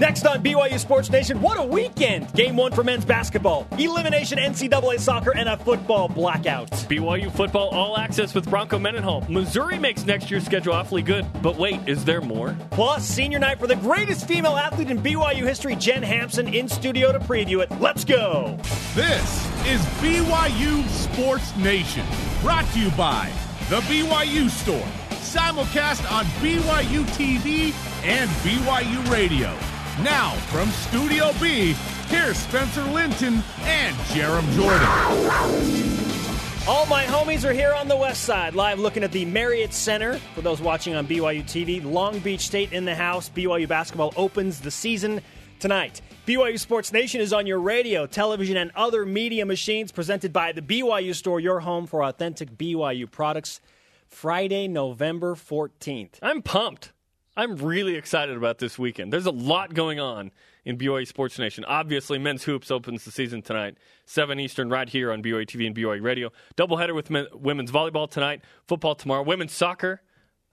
Next on BYU Sports Nation, what a weekend! Game one for men's basketball, elimination NCAA soccer, and a football blackout. BYU football all access with Bronco Mendenhall. Missouri makes next year's schedule awfully good, but wait, is there more? Plus, senior night for the greatest female athlete in BYU history, Jen Hampson, in studio to preview it. Let's go! This is BYU Sports Nation, brought to you by The BYU Store, simulcast on BYU TV and BYU Radio. Now, from Studio B, here's Spencer Linton and Jarom Jordan. All my homies are here on the west side, live looking at the Marriott Center. For those watching on BYU TV, Long Beach State in the house. BYU basketball opens the season tonight. BYU Sports Nation is on your radio, television, and other media machines presented by the BYU Store, your home for authentic BYU products. Friday, November 14th. I'm pumped. I'm really excited about this weekend. There's a lot going on in BYU Sports Nation. Obviously, men's hoops opens the season tonight, 7 Eastern, right here on BYU TV and BYU Radio. Doubleheader with men, women's volleyball tonight, football tomorrow, women's soccer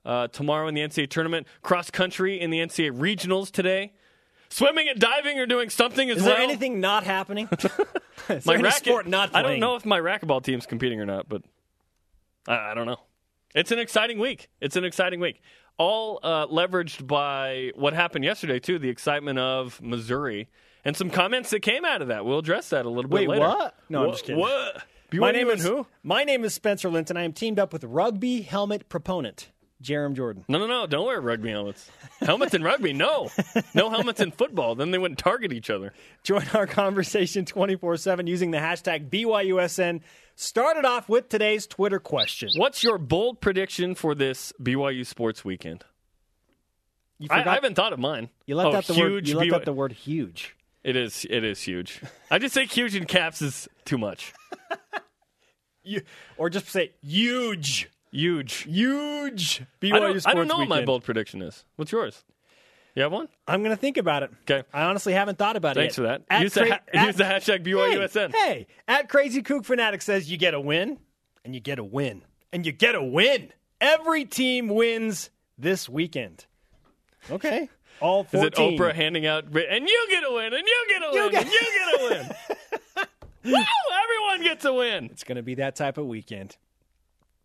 uh, tomorrow in the NCAA tournament, cross country in the NCAA regionals today. Swimming and diving are doing something as Is well. there anything not happening? Is my racket, sport not I don't know if my racquetball team's competing or not, but I, I don't know. It's an exciting week. It's an exciting week. All uh, leveraged by what happened yesterday, too, the excitement of Missouri and some comments that came out of that. We'll address that a little Wait, bit later. what? No, I'm Wha- just kidding. What? My name and is who? My name is Spencer Linton. I am teamed up with rugby helmet proponent Jarom Jordan. No, no, no. Don't wear rugby helmets. Helmets in rugby? No. No helmets in football. Then they wouldn't target each other. Join our conversation 24 7 using the hashtag BYUSN. Started off with today's Twitter question. What's your bold prediction for this BYU sports weekend? I, I haven't thought of mine. you left oh, out the word. huge You left BYU out the word huge. It is. It is huge. I just say huge in caps is too much. You, or just say huge, Huge. huge. BYU I don't, I don't know what my bold prediction is. What's yours? You have one? I'm going to think about it. Okay. I honestly haven't thought about Thanks it. Thanks for that. At Use the, cra- ha- at- use the hashtag BYUSN. Hey, hey, at Crazy Kook Fanatic says you get a win, and you get a win, and you get a win. Every team wins this weekend. Okay. All Is it Oprah handing out, and you get a win, and you get a You win, get- and you get a win? Woo! Everyone gets a win. It's going to be that type of weekend.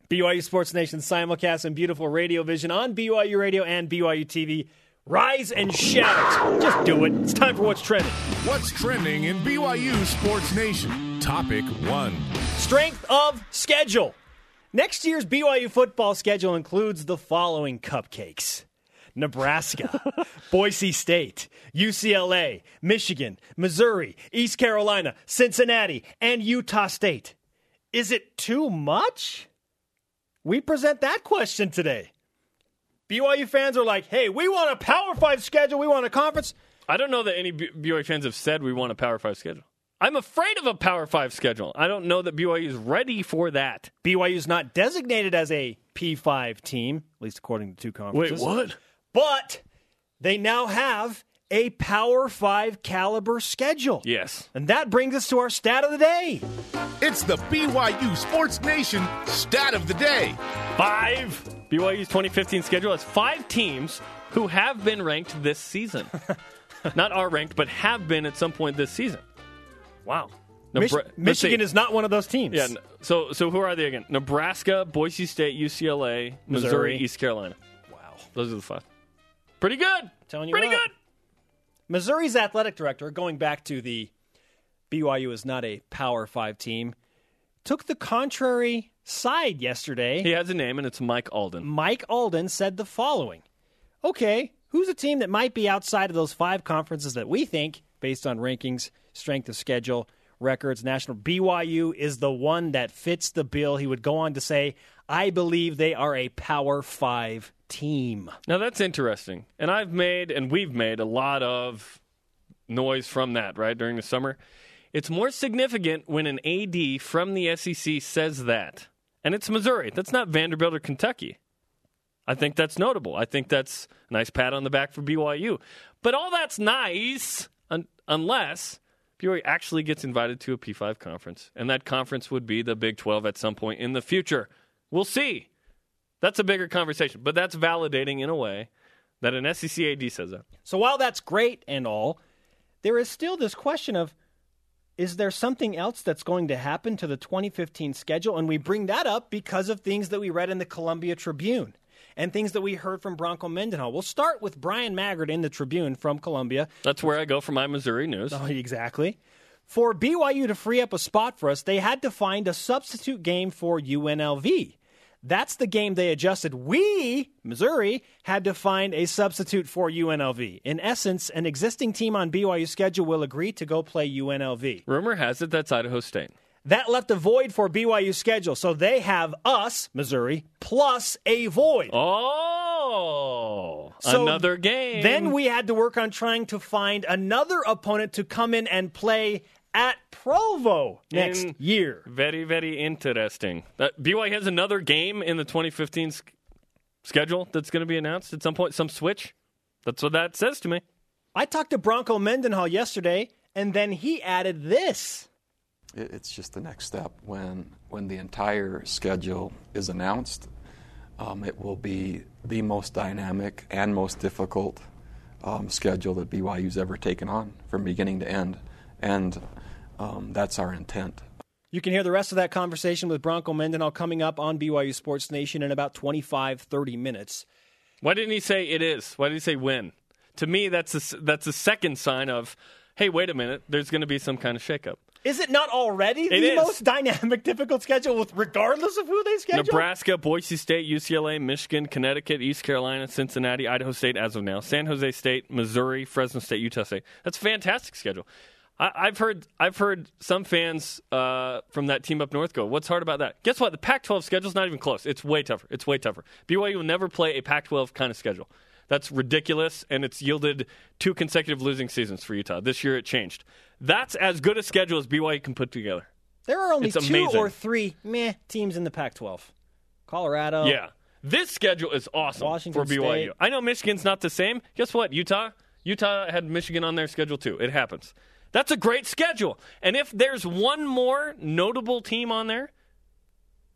BYU Sports Nation simulcast and beautiful radio vision on BYU Radio and BYU TV. Rise and shout. Just do it. It's time for What's Trending. What's trending in BYU Sports Nation? Topic one. Strength of schedule. Next year's BYU football schedule includes the following cupcakes Nebraska, Boise State, UCLA, Michigan, Missouri, East Carolina, Cincinnati, and Utah State. Is it too much? We present that question today. BYU fans are like, hey, we want a Power Five schedule, we want a conference. I don't know that any BYU fans have said we want a Power Five schedule. I'm afraid of a Power Five schedule. I don't know that BYU is ready for that. BYU is not designated as a P5 team, at least according to two conferences. Wait, what? But they now have a Power 5 caliber schedule. Yes. And that brings us to our stat of the day. It's the BYU Sports Nation stat of the day. Five. BYU's 2015 schedule has five teams who have been ranked this season. Not are ranked, but have been at some point this season. Wow. Nebra- let's Michigan is not one of those teams. Yeah. So so who are they again? Nebraska, Boise State, UCLA, Missouri, Missouri. East Carolina. Wow. Those are the five. Pretty good. Telling you Pretty what. good. Missouri's athletic director, going back to the BYU is not a Power 5 team, took the contrary side yesterday. He has a name, and it's Mike Alden. Mike Alden said the following Okay, who's a team that might be outside of those five conferences that we think, based on rankings, strength of schedule, records, national? BYU is the one that fits the bill. He would go on to say, I believe they are a Power Five team. Now that's interesting. And I've made and we've made a lot of noise from that, right, during the summer. It's more significant when an AD from the SEC says that. And it's Missouri. That's not Vanderbilt or Kentucky. I think that's notable. I think that's a nice pat on the back for BYU. But all that's nice un- unless BYU actually gets invited to a P5 conference. And that conference would be the Big 12 at some point in the future. We'll see. That's a bigger conversation, but that's validating in a way that an SEC AD says that. So while that's great and all, there is still this question of is there something else that's going to happen to the 2015 schedule? And we bring that up because of things that we read in the Columbia Tribune and things that we heard from Bronco Mendenhall. We'll start with Brian Maggard in the Tribune from Columbia. That's where I go for my Missouri news. Oh, exactly. For BYU to free up a spot for us, they had to find a substitute game for UNLV. That's the game they adjusted. We, Missouri, had to find a substitute for UNLV. In essence, an existing team on BYU's schedule will agree to go play UNLV. Rumor has it that's Idaho State. That left a void for BYU's schedule. So they have us, Missouri, plus a void. Oh, So another game. Then we had to work on trying to find another opponent to come in and play at Provo next In- year. Very, very interesting. Uh, BYU has another game in the 2015 sch- schedule that's going to be announced at some point. Some switch. That's what that says to me. I talked to Bronco Mendenhall yesterday, and then he added this. It's just the next step. When when the entire schedule is announced, um, it will be the most dynamic and most difficult um, schedule that BYU's ever taken on from beginning to end, and um, that's our intent. You can hear the rest of that conversation with Bronco Mendenhall coming up on BYU Sports Nation in about 25, 30 minutes. Why didn't he say it is? Why did he say when? To me, that's a, s- that's a second sign of, hey, wait a minute, there's going to be some kind of shakeup. Is it not already the is. most dynamic, difficult schedule, with regardless of who they schedule? Nebraska, Boise State, UCLA, Michigan, Connecticut, East Carolina, Cincinnati, Idaho State as of now, San Jose State, Missouri, Fresno State, Utah State. That's a fantastic schedule. I, I've heard I've heard some fans uh, from that team up north go, "What's hard about that?" Guess what? The Pac-12 schedule's not even close. It's way tougher. It's way tougher. BYU will never play a Pac-12 kind of schedule. That's ridiculous, and it's yielded two consecutive losing seasons for Utah. This year, it changed. That's as good a schedule as BYU can put together. There are only It's two amazing. or three meh teams in the Pac 12 Colorado. Yeah. This schedule is awesome Washington for BYU. State. I know Michigan's not the same. Guess what? Utah, Utah had Michigan on their schedule too. It happens. That's a great schedule. And if there's one more notable team on there,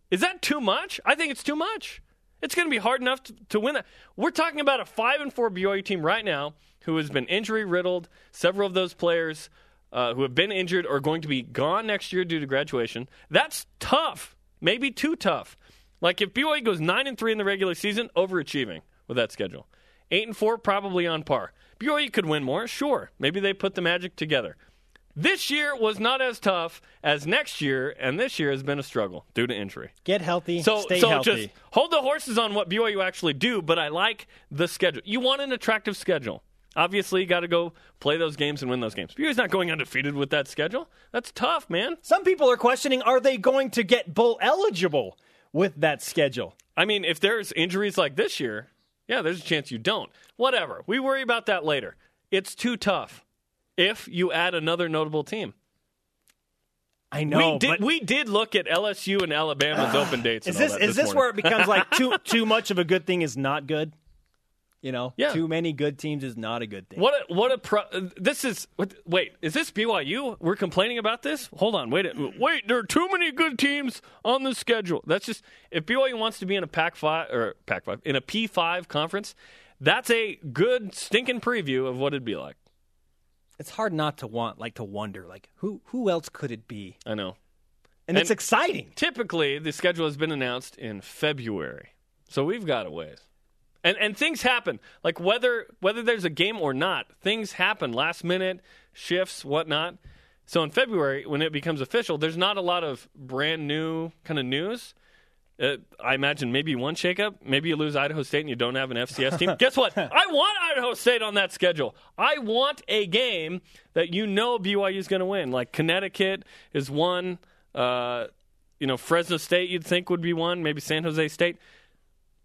is that too much? I think it's too much. It's going to be hard enough to, to win that. We're talking about a 5 and 4 BYU team right now who has been injury riddled. Several of those players uh, who have been injured are going to be gone next year due to graduation. That's tough. Maybe too tough. Like if BYU goes 9 and 3 in the regular season, overachieving with that schedule. 8 and 4 probably on par. BYU could win more, sure. Maybe they put the magic together. This year was not as tough as next year, and this year has been a struggle due to injury. Get healthy, So, stay so healthy. just hold the horses on what BYU actually do, but I like the schedule. You want an attractive schedule. Obviously, you got to go play those games and win those games. BYU's not going undefeated with that schedule. That's tough, man. Some people are questioning are they going to get bowl eligible with that schedule? I mean, if there's injuries like this year, yeah, there's a chance you don't. Whatever. We worry about that later. It's too tough if you add another notable team. I know. we did but we did look at LSU and Alabama's open dates. is this that is this morning. where it becomes like too too much of a good thing is not good? You know, Yeah. too many good teams is not a good thing. What a, what a pro, this is what, wait is this BYU we're complaining about this hold on wait wait there are too many good teams on the schedule that's just if BYU wants to be in a Pac 5 or Pac 5 in a P5 conference that's a good stinking preview of what it'd be like It's hard not to want like to wonder like who who else could it be? I know And, it's exciting. typically the schedule has been announced in February so we've got a ways and and things happen like whether whether there's a game or not things happen last minute shifts whatnot so in February when it becomes official there's not a lot of brand new kind of news uh, I imagine maybe one shakeup. Maybe you lose Idaho State and you don't have an FCS team. Guess what? I want Idaho State on that schedule. I want a game that you know BYU is going to win. Like Connecticut is one. Uh, you know, Fresno State you'd think would be one. Maybe San Jose State.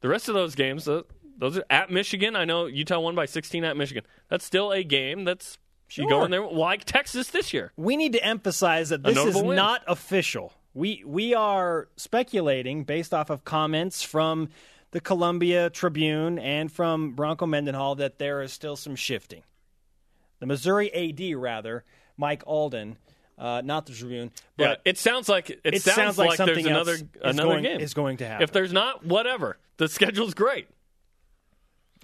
The rest of those games, uh, those are at Michigan. I know Utah won by 16 at Michigan. That's still a game that's you go in there like Texas this year. We need to emphasize that this is win. not official. We we are speculating based off of comments from the Columbia Tribune and from Bronco Mendenhall that there is still some shifting. The Missouri AD, rather, Mike Alden, uh, not the Tribune, but Yeah, it sounds like it, It sounds, sounds like like, something there's another else is another going- game is going to happen. If there's not, whatever. The schedule's great.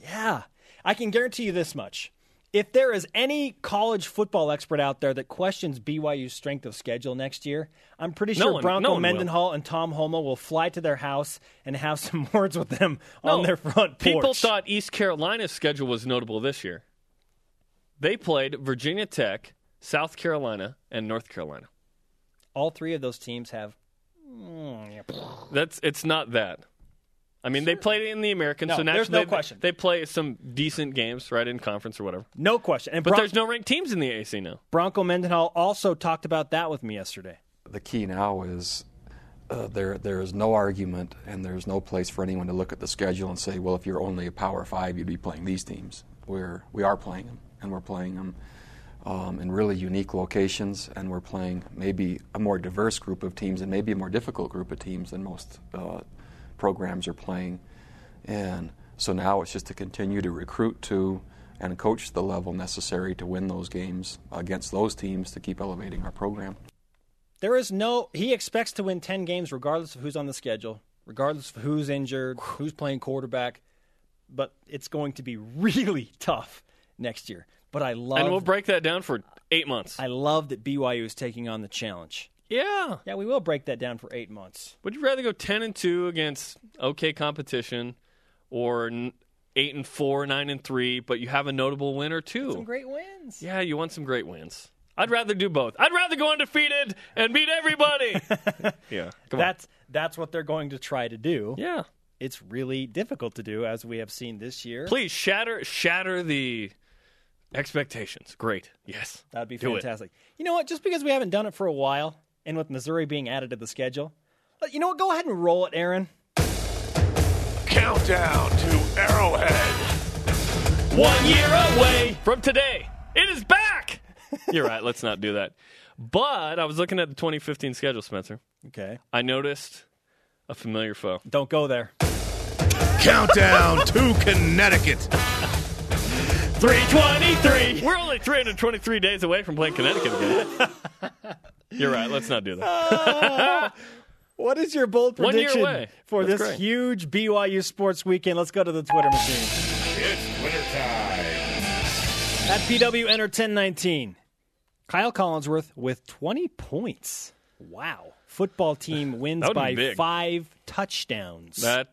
Yeah. I can guarantee you this much. If there is any college football expert out there that questions BYU's strength of schedule next year, I'm pretty No sure one- Bronco no one will. Mendenhall and Tom Holmoe will fly to their house and have some words with them No, on their front porch. People thought East Carolina's schedule was notable this year. They played Virginia Tech, South Carolina, and North Carolina. all three of those teams have. Mm, That's it's not that. I mean, they played it in the American, No, so there's naturally no they, question. they play some decent games, right, in conference or whatever. No question. And But Bron- there's no ranked teams in the AC now. Bronco Mendenhall also talked about that with me yesterday. The key now is uh, there there is no argument and there's no place for anyone to look at the schedule and say, well, if you're only a Power Five, you'd be playing these teams. We're we are playing them, and we're playing them um, in really unique locations, and we're playing maybe a more diverse group of teams and maybe a more difficult group of teams than most uh, programs are playing. And so now it's just to continue to recruit to and coach the level necessary to win those games against those teams to keep elevating our program. There is no. He expects to win 10 games regardless of who's on the schedule, regardless of who's injured, who's playing quarterback. But it's going to be really tough next year. But I love. And we'll break that down for eight months. I love that BYU is taking on the challenge. Yeah. Yeah, we will break that down for eight months. Would you rather go ten and two against okay competition, or n- eight and four, nine and three, but you have a notable win or two? Some great wins. Yeah, you want some great wins. I'd rather do both. I'd rather go undefeated and beat everybody. yeah, come on. That's that's what they're going to try to do. Yeah, It's really difficult to do, as we have seen this year. please shatter shatter the expectations. Great. Yes, That would be Do it. fantastic. You know what? Just because we haven't done it for a while, and with Missouri being added to the schedule, but you know what? Go ahead and roll it, Aaron. Countdown to Arrowhead. One year away from today. It is back. You're right. Let's not do that. But I was looking at the 2015 schedule, Spencer. Okay. I noticed a familiar foe. Don't go there. Countdown to Connecticut. 323. We're only 323 days away from playing Connecticut again. You're right. Let's not do that. What is your bold One year prediction away. for That's this great. huge BYU sports weekend? Let's go to the Twitter machine. It's wintertime. At PW Enter 1019, Kyle Collinsworth with 20 points. Wow. Football team wins by big. five touchdowns. That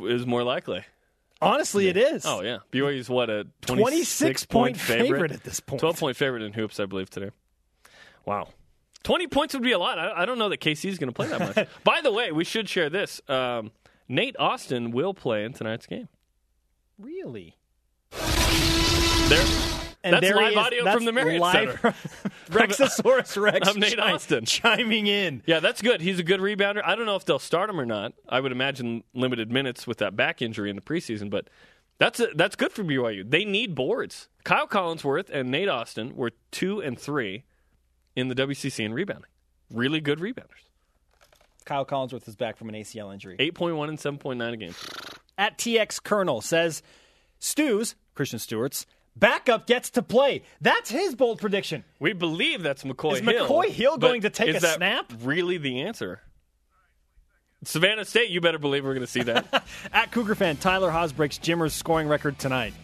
is more likely. Honestly, it is. Oh, yeah. BYU's what, a 26, 26 point favorite? favorite at this point. 12 point favorite in hoops, I believe, today. Wow. 20 points would be a lot. I, I don't know that KC is going to play that much. By the way, we should share this. Um, Nate Austin will play in tonight's game. Really? There, And That's there live is. audio That's from the Marriott live Center. Rexosaurus Rex. I'm Nate chi- Austin. chiming in. Yeah, that's good. He's a good rebounder. I don't know if they'll start him or not. I would imagine limited minutes with that back injury in the preseason, but that's a, that's good for BYU. They need boards. Kyle Collinsworth and Nate Austin were two and three in the WCC in rebounding. Really good rebounders. Kyle Collinsworth is back from an ACL injury. Eight point one and seven point nine a game. At TX Colonel says, Stu's, Christian Stewart's, backup gets to play. That's his bold prediction. We believe that's McCoy Is Hill. McCoy Hill going to take is a that snap? Really, the answer. Savannah State, you better believe we're going to see that. At Cougar fan, Tyler Haws breaks Jimmer's scoring record tonight.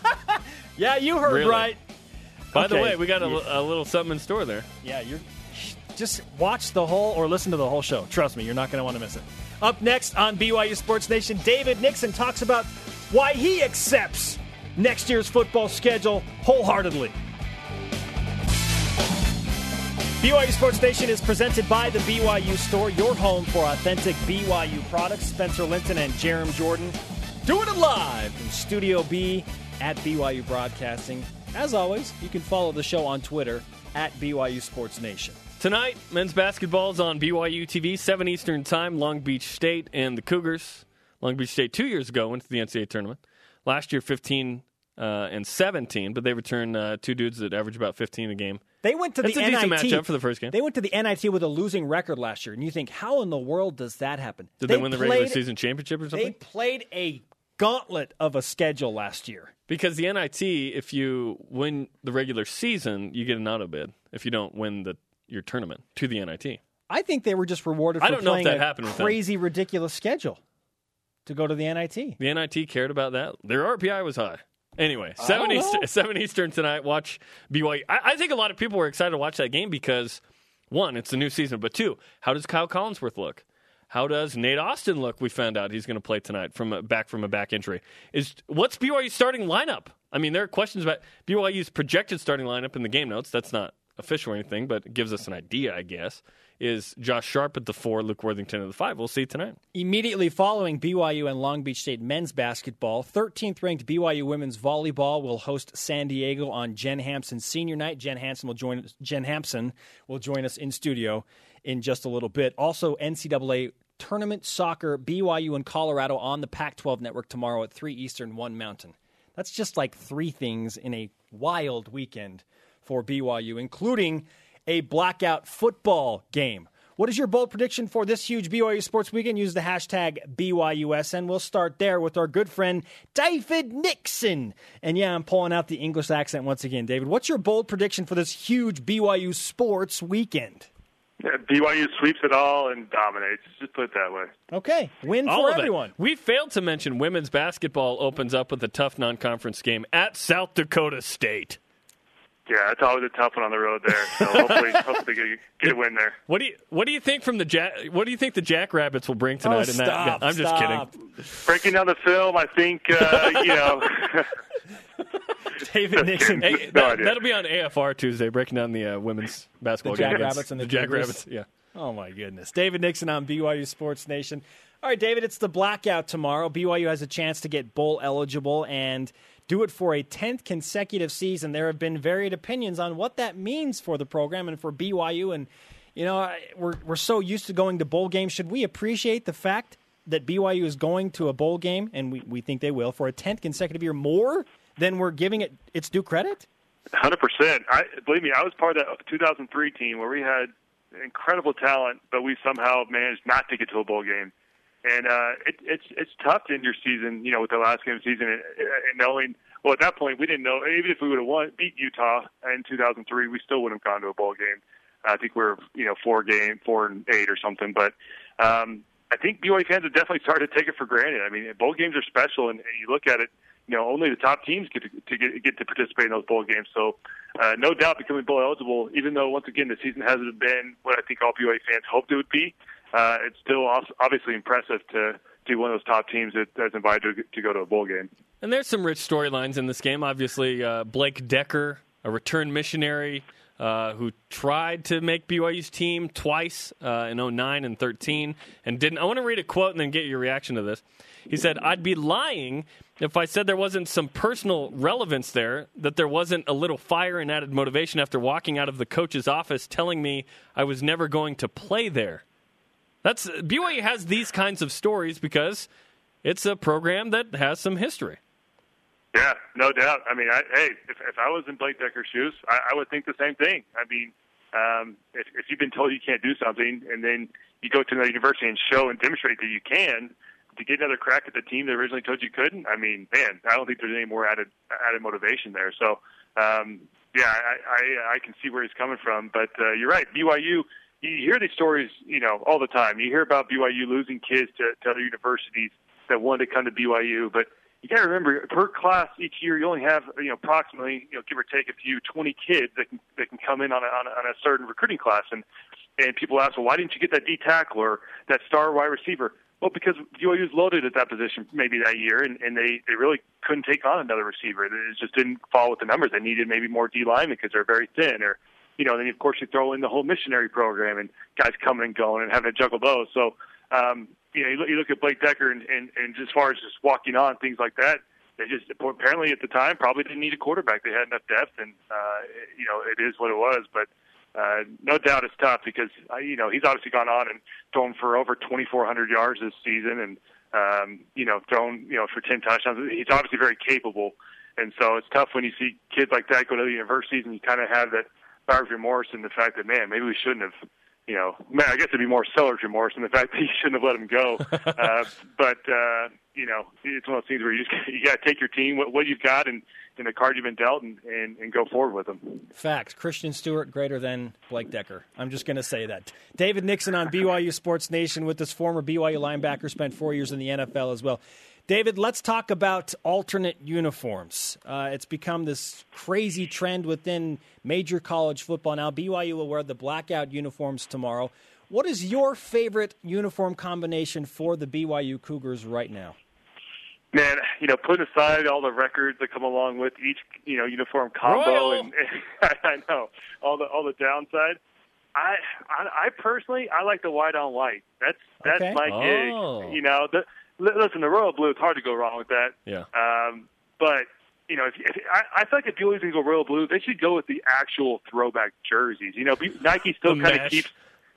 yeah, you heard Really? right. By the way, we got a, a little something in store there. Yeah, you're just watch the whole or listen to the whole show. Trust me, you're not going to want to miss it. Up next on BYU Sports Nation, David Nixon talks about why he accepts next year's football schedule wholeheartedly. BYU Sports Nation is presented by the BYU Store, your home for authentic BYU products. Spencer Linton and Jarom Jordan doing it live from Studio B at BYU Broadcasting. As always, you can follow the show on Twitter at BYU Sports Nation. Tonight, men's basketball is on BYU TV, 7 Eastern Time. Long Beach State and the Cougars. Long Beach State two years ago went to the NCAA tournament. Last year, 15 uh, and 17, but they returned uh, two dudes that average about 15 a game. They went to That's the a decent NIT matchup for the first game. They went to the NIT with a losing record last year, and you think, how in the world does that happen? Did they, win the regular season championship or something? They played a gauntlet of a schedule last year. Because the NIT, if you win the regular season, you get an auto bid. If you don't win the your tournament to the NIT, I think they were just rewarded for I don't know if that happened crazy, ridiculous schedule to go to the NIT. the NIT cared about that. Their RPI was high. Anyway, seven Eastern, seven Eastern tonight. Watch BYU. I, I think a lot of people were excited to watch that game because one, it's a new season, but two, how does Kyle Collinsworth look? How does Nate Austin look? We found out he's going to play tonight from a, back from a back injury. Is what's BYU's starting lineup? I mean, there are questions about BYU's projected starting lineup in the game notes. That's not official or anything, but it gives us an idea, I guess. Is Josh Sharp at the four, Luke Worthington at the five? We'll see tonight. Immediately following BYU and Long Beach State men's basketball, 13th ranked BYU women's volleyball will host San Diego on Jen Hampson senior night. Jen Hampson will join Jen Hampson will join us in studio in just a little bit. Also, NCAA tournament soccer BYU and Colorado on the Pac-12 network tomorrow at 3 Eastern, 1 Mountain. That's just like three things in a wild weekend for BYU, including a blackout football game. What is your bold prediction for this huge BYU sports weekend? Use the hashtag BYUSN. We'll start there with our good friend David Nixon. And yeah, I'm pulling out the English accent once again. David, what's your bold prediction for this huge BYU sports weekend? Yeah, BYU sweeps it all and dominates. Just put it that way. Okay, win All for of it. everyone. We failed to mention women's basketball opens up with a tough non-conference game at South Dakota State. Yeah, it's always a tough one on the road there. So hopefully, hopefully get, get a win there. What do you What do you think from the Jack? What do you think the Jackrabbits will bring tonight? oh, in that? stop, I'm just stop. kidding. Breaking down the film, I think uh, you know. David Nixon. Hey, No that, idea. that'll be on AFR Tuesday, breaking down the uh, women's basketball The game. Jackrabbits and the Jackrabbits. Yeah. Oh my goodness. David Nixon on BYU Sports Nation. All right, David, it's the blackout tomorrow. BYU has a chance to get bowl eligible and do it for a 10th consecutive season. There have been varied opinions on what that means for the program and for BYU and you know, we're we're so used to going to bowl games. Should we appreciate the fact that BYU is going to a bowl game and we, we think they will for a 10th consecutive year more than we're giving it its due credit? Hundred percent. I believe me. I was part of that 2003 team where we had incredible talent, but we somehow managed not to get to a bowl game. And uh, it, it's it's tough to end your season, you know, with the last game of the season, and, and knowing. Well, at that point, we didn't know. Even if we would have won, beat Utah in 2003, we still wouldn't have gone to a bowl game. I think we're you know four game, four and eight or something. But um, I think BYU fans have definitely started to take it for granted. I mean, bowl games are special, and, and you look at it. You know, only the top teams get to, to get, get to participate in those bowl games. So, uh, no doubt, becoming bowl eligible. Even though, once again, the season hasn't been what I think all BYU fans hoped it would be, uh, it's still obviously impressive to be one of those top teams that, that's invited to, to go to a bowl game. And there's some rich storylines in this game. Obviously, uh, Blake Decker, a return missionary uh, who tried to make BYU's team twice uh, in 09 and 13 and didn't. I want to read a quote and then get your reaction to this. He said, I'd be lying if I said there wasn't some personal relevance there, that there wasn't a little fire and added motivation after walking out of the coach's office telling me I was never going to play there. That's BYU has these kinds of stories because it's a program that has some history. Yeah, no doubt. I mean, I, hey, if, if I was in Blake Decker's shoes, I, I would think the same thing. I mean, um, if, if you've been told you can't do something, and then you go to another university and show and demonstrate that you can, to get another crack at the team that originally told you couldn't, I mean, man, I don't think there's any more added added motivation there. So, um, yeah, I, I, I can see where he's coming from. But uh, you're right, BYU. You hear these stories, you know, all the time. You hear about BYU losing kids to, to other universities that wanted to come to BYU, but you got to remember per class each year you only have you know approximately you know give or take a few 20 kids that can that can come in on a, on a, on a certain recruiting class. And and people ask well why didn't you get that D tackle or that star wide receiver? Well because BYU was loaded at that position maybe that year and and they they really couldn't take on another receiver. It just didn't fall with the numbers. They needed maybe more D linemen because they're very thin or you know then of course you throw in the whole missionary program and guys coming and going and having to juggle those so um, you know, you look, you look at Blake Decker and, and, and as far as just walking on things like that, they just apparently at the time probably didn't need a quarterback. They had enough depth, and uh, you know it is what it was. But uh, no doubt it's tough because uh, you know he's obviously gone on and thrown for over 2,400 yards this season, and um, you know thrown you know for 10 touchdowns. He's obviously very capable, and so it's tough when you see kids like that go to the universities and you kind of have that buyer's remorse and the fact that man maybe we shouldn't have you know, man, I guess it'd be more seller's remorse and the fact that you shouldn't have let him go. uh, but uh, you know, it's one of those things where you just you got to take your team, what, what you've got, and, and the card you've been dealt, and, and, and go forward with them. Facts. Christian Stewart greater than Blake Decker. I'm just going to say that. David Nixon on BYU Sports Nation with this former BYU linebacker, spent four years in the NFL as well. David, let's talk about alternate uniforms. Uh, it's become this crazy trend within major college football now. BYU will wear the blackout uniforms tomorrow. What is your favorite uniform combination for the BYU Cougars right now? Man, you know, putting aside all the records that come along with each, you know, uniform combo, Royal. and, I know all the all the downside. I, I I personally I like the white on white. That's that's Okay. my Oh. gig. You know, the, li- listen, the royal blue. It's hard to go wrong with that. Yeah. Um, but you know, if, if I, I feel like if BYU's going to go royal blue, they should go with the actual throwback jerseys. You know, Nike still kind of keeps.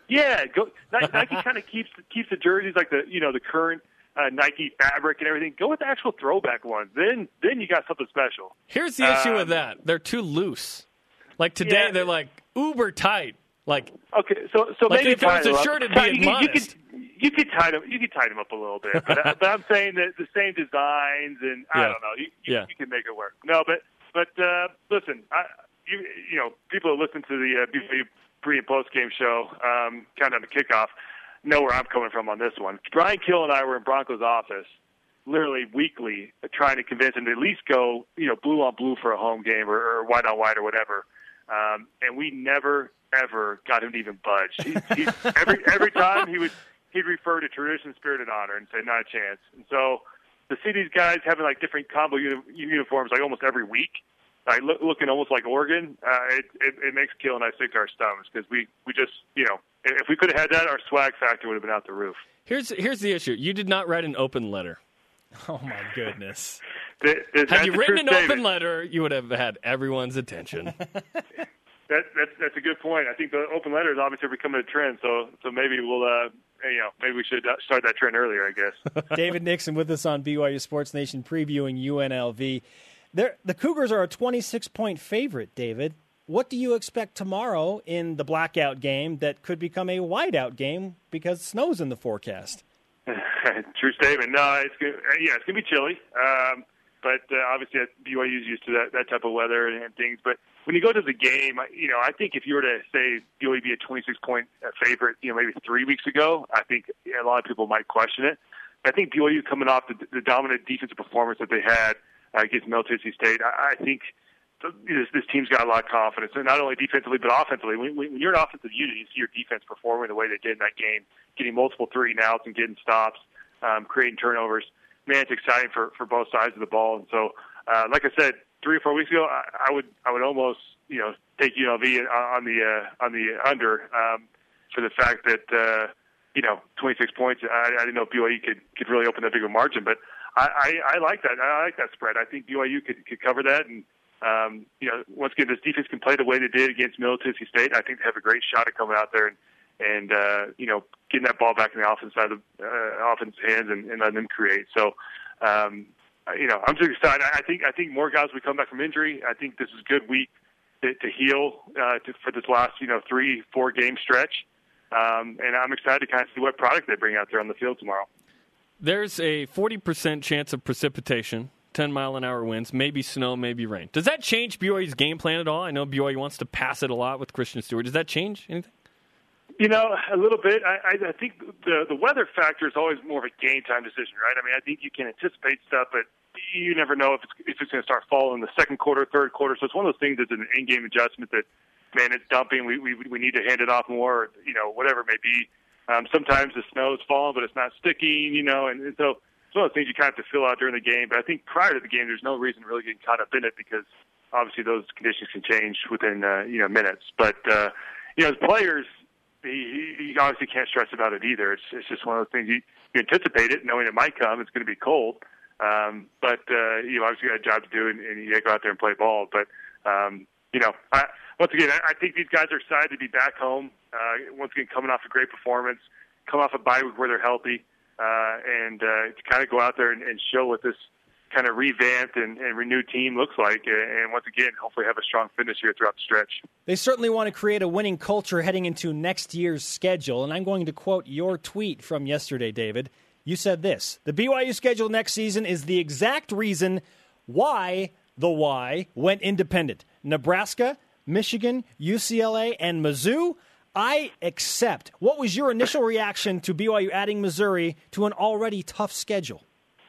Yeah, go, Nike kind of keeps keeps the jerseys like the you know the current uh, Nike fabric and everything. Go with the actual throwback ones. Then then you got something special. Here's the issue Um, with that. They're too loose. Like today, Yeah. they're like uber tight. Like Okay, so so Like, maybe if it was a shirt, it'd be you, you could you could tie them you could tie them up a little bit, but, uh, but I'm saying that the same designs and I don't know you, you, Yeah. you can make it work. No, but but uh, listen, I you you know people who listen to the uh, pre and post game show um, countdown to kickoff know where I'm coming from on this one. Bryan Kehl and I were in Broncos' office literally weekly trying to convince him to at least go, you know, blue on blue for a home game or, or white on white or whatever. Um, and we never ever got him to even budge. He, he, every every time he would he'd refer to tradition, spirit, and honor and say not a chance. And so to see these guys having like different combo uni- uniforms like almost every week, like look, looking almost like Oregon, uh, it, it it makes Kehl and I sick to our stomachs because we we just you know if we could have had that, our swag factor would have been out the roof. here's here's the issue. You did not write an open letter. Oh, my goodness. Th- th- Had that's you written an statement. open letter, you would have had everyone's attention. That, that's that's a good point. I think the open letter is obviously becoming a trend. So so maybe we'll uh you know maybe we should uh, start that trend earlier. I guess. David Nixon with us on BYU Sports Nation previewing UNLV. They're, the Cougars are a 26 point favorite, David. What do you expect tomorrow in the blackout game that could become a whiteout game because snow's in the forecast? True statement. No, it's gonna, uh, yeah, it's gonna be chilly. Um, but uh, obviously, is used to that, that type of weather and, and things. But when you go to the game, you know, I think if you were to say BYU be a 26 point uh, favorite, you know, maybe three weeks ago, I think a lot of people might question it. I think BYU coming off the, the dominant defensive performance that they had uh, against Middle Tennessee State, I, I think this, this team's got a lot of confidence, and not only defensively but offensively. When, when you're an offensive unit, you see your defense performing the way they did in that game, getting multiple three and outs and getting stops, um, creating turnovers. Man, it's exciting for for both sides of the ball. And so, uh, like I said, three or four weeks ago, I, I would I would almost you know take UNLV on the uh, on the under um, for the fact that uh, you know 26 points. I, I didn't know BYU could could really open that big of a margin, but I, I, I like that. I like that spread. I think BYU could could cover that and. Um, you know, once again, this defense can play the way they did against Middle Tennessee State. I think they have a great shot at coming out there and, and uh, you know, getting that ball back in the offense side of the uh, offense hands and, and letting them create. So, um, you know, I'm just excited. I think I think more guys will come back from injury. I think this is a good week to, to heal uh, to, for this last you know three four game stretch, um, and I'm excited to kind of see what product they bring out there on the field tomorrow. There's a 40% chance of precipitation, 10 mile an hour winds, maybe snow, maybe rain. Does that change BYU's game plan at all? I know BYU wants to pass it a lot with Christian Stewart. Does that change anything? You know, a little bit. I, I, I think the the weather factor is always more of a game time decision, right? I mean, I think you can anticipate stuff, but you never know if it's if it's going to start falling in the second quarter, third quarter. So it's one of those things that's an in game adjustment that, man, it's dumping. We we we need to hand it off more, or, you know, whatever it may be. Um, sometimes the snow is falling, but it's not sticking, you know, and, and so it's one of those things you kind of have to fill out during the game. But I think prior to the game, there's no reason really getting caught up in it because obviously those conditions can change within uh, you know minutes. But uh, you know, as players, he, he obviously can't stress about it either. It's it's just one of those things you, you anticipate it, knowing it might come. It's going to be cold, um, but uh, you obviously got a job to do, and, and you got to go out there and play ball. But um, you know, I, once again, I, I think these guys are excited to be back home. Uh, once again, coming off a great performance, come off a bye week where they're healthy, uh, and uh, to kind of go out there and, and show what this kind of revamped and, and renewed team looks like, and once again, hopefully have a strong finish here throughout the stretch. They certainly want to create a winning culture heading into next year's schedule. And I'm going to quote your tweet from yesterday, David. You said this The BYU schedule next season is the exact reason why the Y went independent. Nebraska, Michigan, UCLA, and Mizzou. I accept. What was your initial reaction to BYU adding Missouri to an already tough schedule?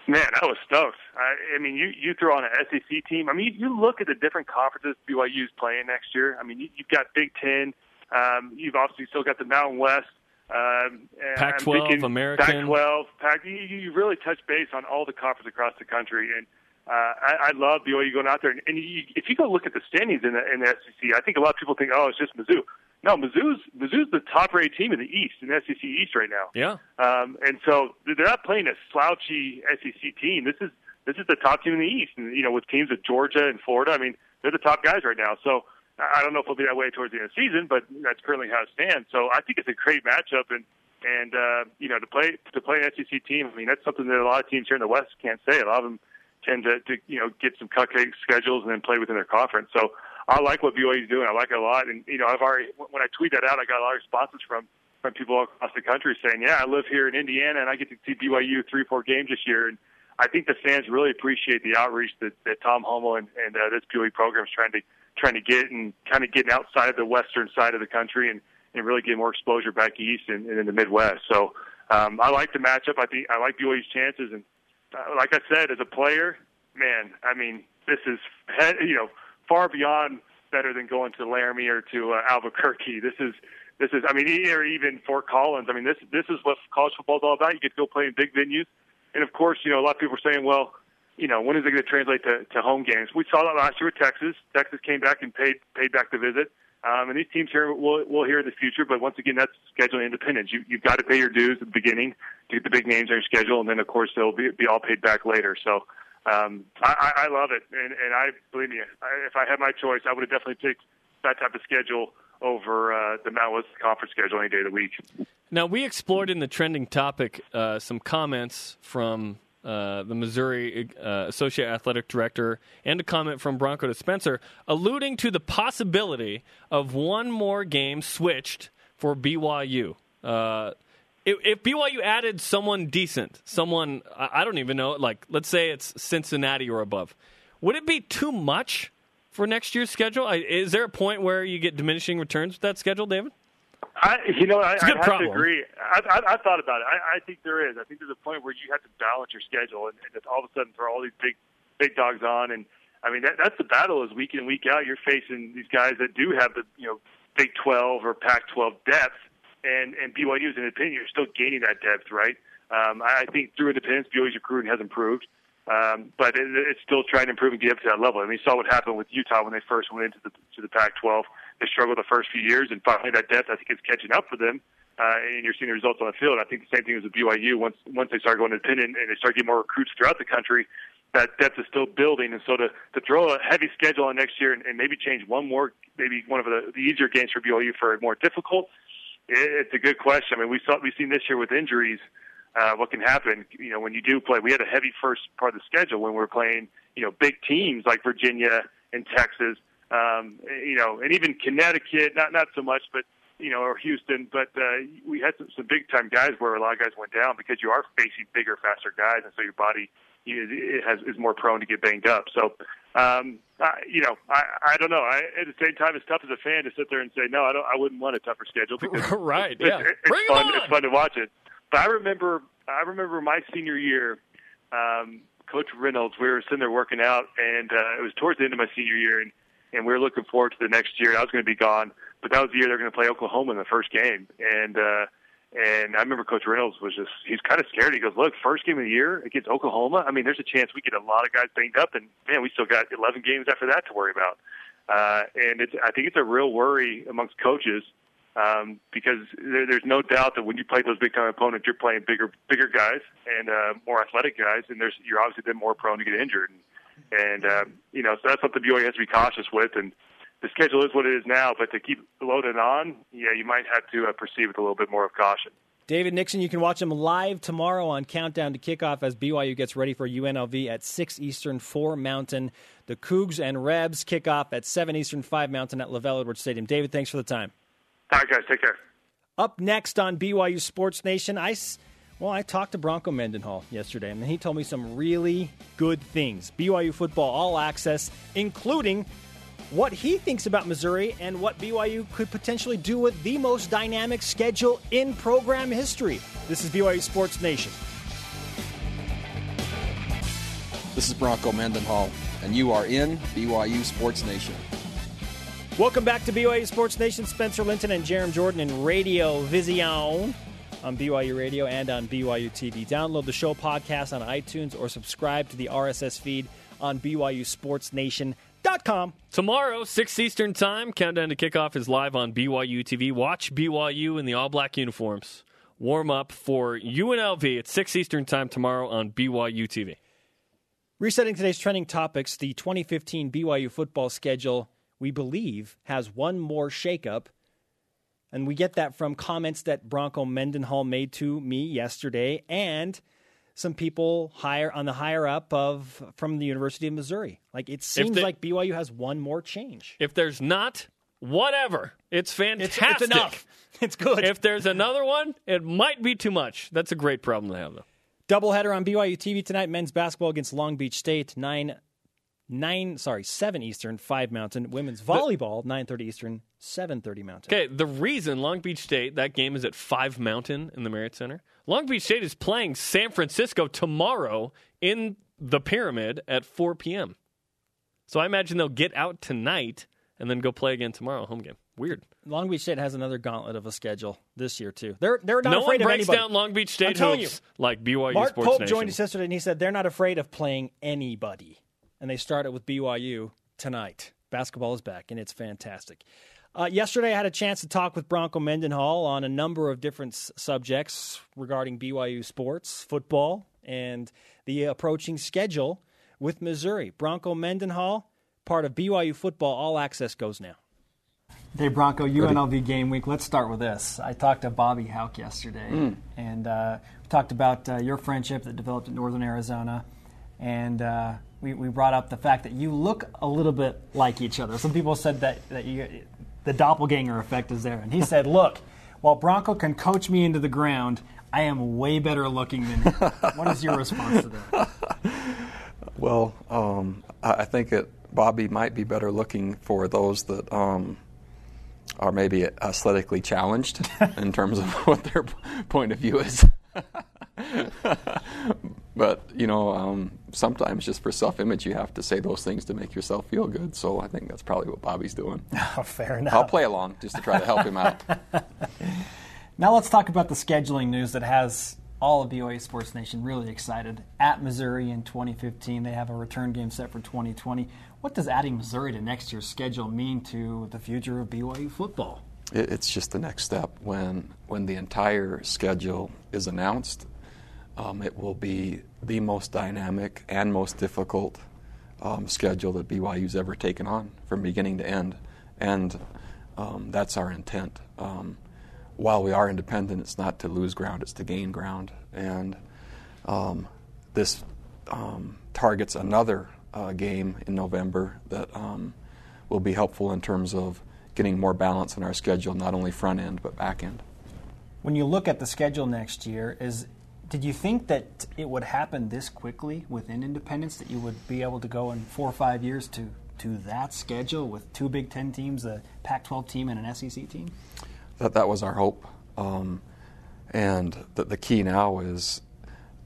Man, I was stoked. I, I mean, you you throw on an SEC team. I mean, you, you look at the different conferences BYU's playing next year. I mean, you, you've got Big Ten. Um, you've obviously still got the Mountain West. Um, and I'm Pac-12, American. Pac-12, Pac. You, you really touch base on all the conferences across the country, and uh, I, I love BYU going out there. And, and you, if you go look at the standings in the, in the SEC, I think a lot of people think, oh, it's just Mizzou. No, Mizzou's Mizzou's the top-rated team in the East, in the SEC East right now. Yeah. Um, and so they're not playing a slouchy SEC team. This is this is the top team in the East, and you know with teams of Georgia and Florida. I mean, they're the top guys right now. So I don't know if it'll be that way towards the end of the season, but that's currently how it stands. So I think it's a great matchup, and and uh, you know to play to play an SEC team. I mean, that's something that a lot of teams here in the West can't say. A lot of them tend to, to you know get some cupcake schedules and then play within their conference. So I like what BYU's doing. I like it a lot, and you know I've already when I tweet that out, I got a lot of responses from from people all across the country saying, "Yeah, I live here in Indiana, and I get to see BYU three, four games this year." And I think the fans really appreciate the outreach that, that Tom Holmoe and, and uh, this BYU program is trying to trying to get and kind of getting outside of the western side of the country and and really get more exposure back east and, and in the Midwest. So um, I like the matchup. I think I like BYU's chances, and like I said, as a player, man, I mean, this is you know far beyond better than going to Laramie or to uh, Albuquerque. This is this is I mean or even Fort Collins. I mean this this is what college football is all about. You get to go play in big venues, and of course you know a lot of people are saying, well, you know when is it going to translate to, to home games? We saw that last year with Texas. Texas came back and paid paid back the visit. Um, and these teams here will will hear in the future, but once again, that's scheduling independence. You you've got to pay your dues at the beginning to get the big names on your schedule, and then of course they'll be, be all paid back later. So um, I, I love it, and, and I believe me, I, if I had my choice, I would have definitely picked that type of schedule over uh, the Mountain West Conference schedule any day of the week. Now we explored in the trending topic uh, some comments from uh, the Missouri uh, Associate Athletic Director and a comment from Bronco to Spencer, alluding to the possibility of one more game switched for BYU. Uh, if, if BYU added someone decent, someone I don't even know, like let's say it's Cincinnati or above, would it be too much for next year's schedule? Is there a point where you get diminishing returns with that schedule, David? I, you know, I, It's a good I have problem. to agree. I, I, I thought about it. I, I think there is. I think there's a point where you have to balance your schedule, and, and all of a sudden throw all these big, big dogs on. And I mean, that, that's the battle. Is week in week out, you're facing these guys that do have the you know Big 12 or Pac-12 depth, and and BYU's in opinion, you're still gaining that depth, right? Um, I I think through independence, BYU's recruiting has improved. Um, but it, it's still trying to improve and get up to that level. I mean, you saw what happened with Utah when they first went into the to the Pac-12. They struggled the first few years, and finally that depth I think is catching up for them. Uh, and you're seeing the results on the field. I think the same thing as with BYU. Once once they start going independent and they start getting more recruits throughout the country, that depth is still building. And so to to throw a heavy schedule on next year and, and maybe change one more, maybe one of the, the easier games for BYU for a more difficult, it, it's a good question. I mean, we saw we've seen this year with injuries uh, what can happen. You know, when you do play, we had a heavy first part of the schedule when we were playing, you know, big teams like Virginia and Texas, um, you know, and even Connecticut. Not not so much, but you know, or Houston. But uh, we had some, some big time guys where a lot of guys went down because you are facing bigger, faster guys, and so your body you, it has is more prone to get banged up. So. Um, I, you know, I, I don't know. I, at the same time, it's tough as a fan to sit there and say, no, I don't. I wouldn't want a tougher schedule because right, it's, yeah. it's, Bring it's fun. on! It's fun to watch it. But I remember, I remember my senior year, um, Coach Reynolds. We were sitting there working out, and uh, it was towards the end of my senior year, and and we were looking forward to the next year. I was going to be gone, but that was the year they were going to play Oklahoma in the first game, and uh, and I remember Coach Reynolds was just he's kind of scared. He goes, "Look, first game of the year against Oklahoma. I mean, there's a chance we get a lot of guys banged up, and man, we still got 11 games after that to worry about." Uh, and it's I think it's a real worry amongst coaches um, because there, there's no doubt that when you play those big time opponents, you're playing bigger bigger guys and uh, more athletic guys, and there's you're obviously then more prone to get injured. And, and um, you know, so that's something BYU has to be cautious with. And the schedule is what it is now, but to keep loaded on, yeah, you might have to uh, proceed with a little bit more of caution. David Nixon, you can watch him live tomorrow on Countdown to Kickoff as BYU gets ready for UNLV at 6 Eastern, 4 Mountain. The Cougs and Rebs kick off at 7 Eastern, 5 Mountain at LaVell Edwards Stadium. David, thanks for the time. All right, guys, take care. Up next on BYU Sports Nation, I s- well, I talked to Bronco Mendenhall yesterday, and he told me some really good things. BYU football all access, including what he thinks about Missouri and what BYU could potentially do with the most dynamic schedule in program history. This is BYU Sports Nation. This is Bronco Mendenhall, and you are in BYU Sports Nation. Welcome back to BYU Sports Nation. Spencer Linton and Jarom Jordan in Radio Vision on BYU Radio and on BYU TV. Download the show podcast on iTunes or subscribe to the RSS feed on BYUSportsNation.com. Tomorrow, 6 Eastern Time, Countdown to Kickoff is live on BYU TV. Watch BYU in the all black uniforms. Warm up for UNLV at 6 Eastern Time tomorrow on BYU TV. Resetting today's trending topics, the 2015 BYU football schedule, we believe, has one more shakeup. And we get that from comments that Bronco Mendenhall made to me yesterday and some people higher on the higher up of from the University of Missouri. Like it seems they- like BYU has one more change. If there's not, whatever. It's It's, fantastic. it's enough. It's good. If there's another one, it might be too much. That's a great problem to have, though. Doubleheader on BYU TV tonight. Men's basketball against Long Beach State. Nine, nine. Sorry, seven Eastern, five Mountain. Women's volleyball, nine thirty Eastern, seven thirty Mountain. Okay, the reason Long Beach State, that game is at 5 Mountain in the Marriott Center. Long Beach State is playing San Francisco tomorrow in the Pyramid at 4 p.m. So I imagine they'll get out tonight and then go play again tomorrow, home game. Weird. Long Beach State has another gauntlet of a schedule this year too. They're they're not no one afraid of breaks anybody. down Long Beach State I'm hoops like BYU Mark Sports Pope Nation. joined us yesterday and he said they're not afraid of playing anybody, and they started with BYU tonight. Basketball is back and it's fantastic. Uh, yesterday, I had a chance to talk with Bronco Mendenhall on a number of different s- subjects regarding BYU sports, football, and the approaching schedule with Missouri. Bronco Mendenhall, part of BYU football, all access goes now. Hey Bronco, UNLV game week. Let's start with this. I talked to Bobby Hauck yesterday, and uh, we talked about uh, your friendship that developed in Northern Arizona, and uh, we, we brought up the fact that you look a little bit like each other. Some people said that, that you, the doppelganger effect is there, and he said, "Look, while Bronco can coach me into the ground, I am way better looking than him." what is your response to that? Well, um, I think it, Bobby might be better looking for those that um, are maybe aesthetically challenged in terms of what their point of view is. but you know, um, sometimes just for self-image, you have to say those things to make yourself feel good. So I think that's probably what Bobby's doing. Oh, fair enough. I'll play along just to try to help him out. Now let's talk about the scheduling news that has all of BYU Sports Nation really excited. At Missouri in 2015, they have a return game set for 2020. What does adding Missouri to next year's schedule mean to the future of BYU football? It's just the next step. When when the entire schedule is announced, um, it will be the most dynamic and most difficult um, schedule that BYU's ever taken on from beginning to end, and um, that's our intent. Um, while we are independent, it's not to lose ground; it's to gain ground, and um, this um, targets another uh, game in November that will be helpful in terms of getting more balance in our schedule, not only front end but back end. When you look at the schedule next year, is did you think that it would happen this quickly within Independence that you would be able to go in four or five years to to that schedule with two Big Ten teams, a Pac-12 team and an SEC team? That that was our hope, um, and the, the key now is.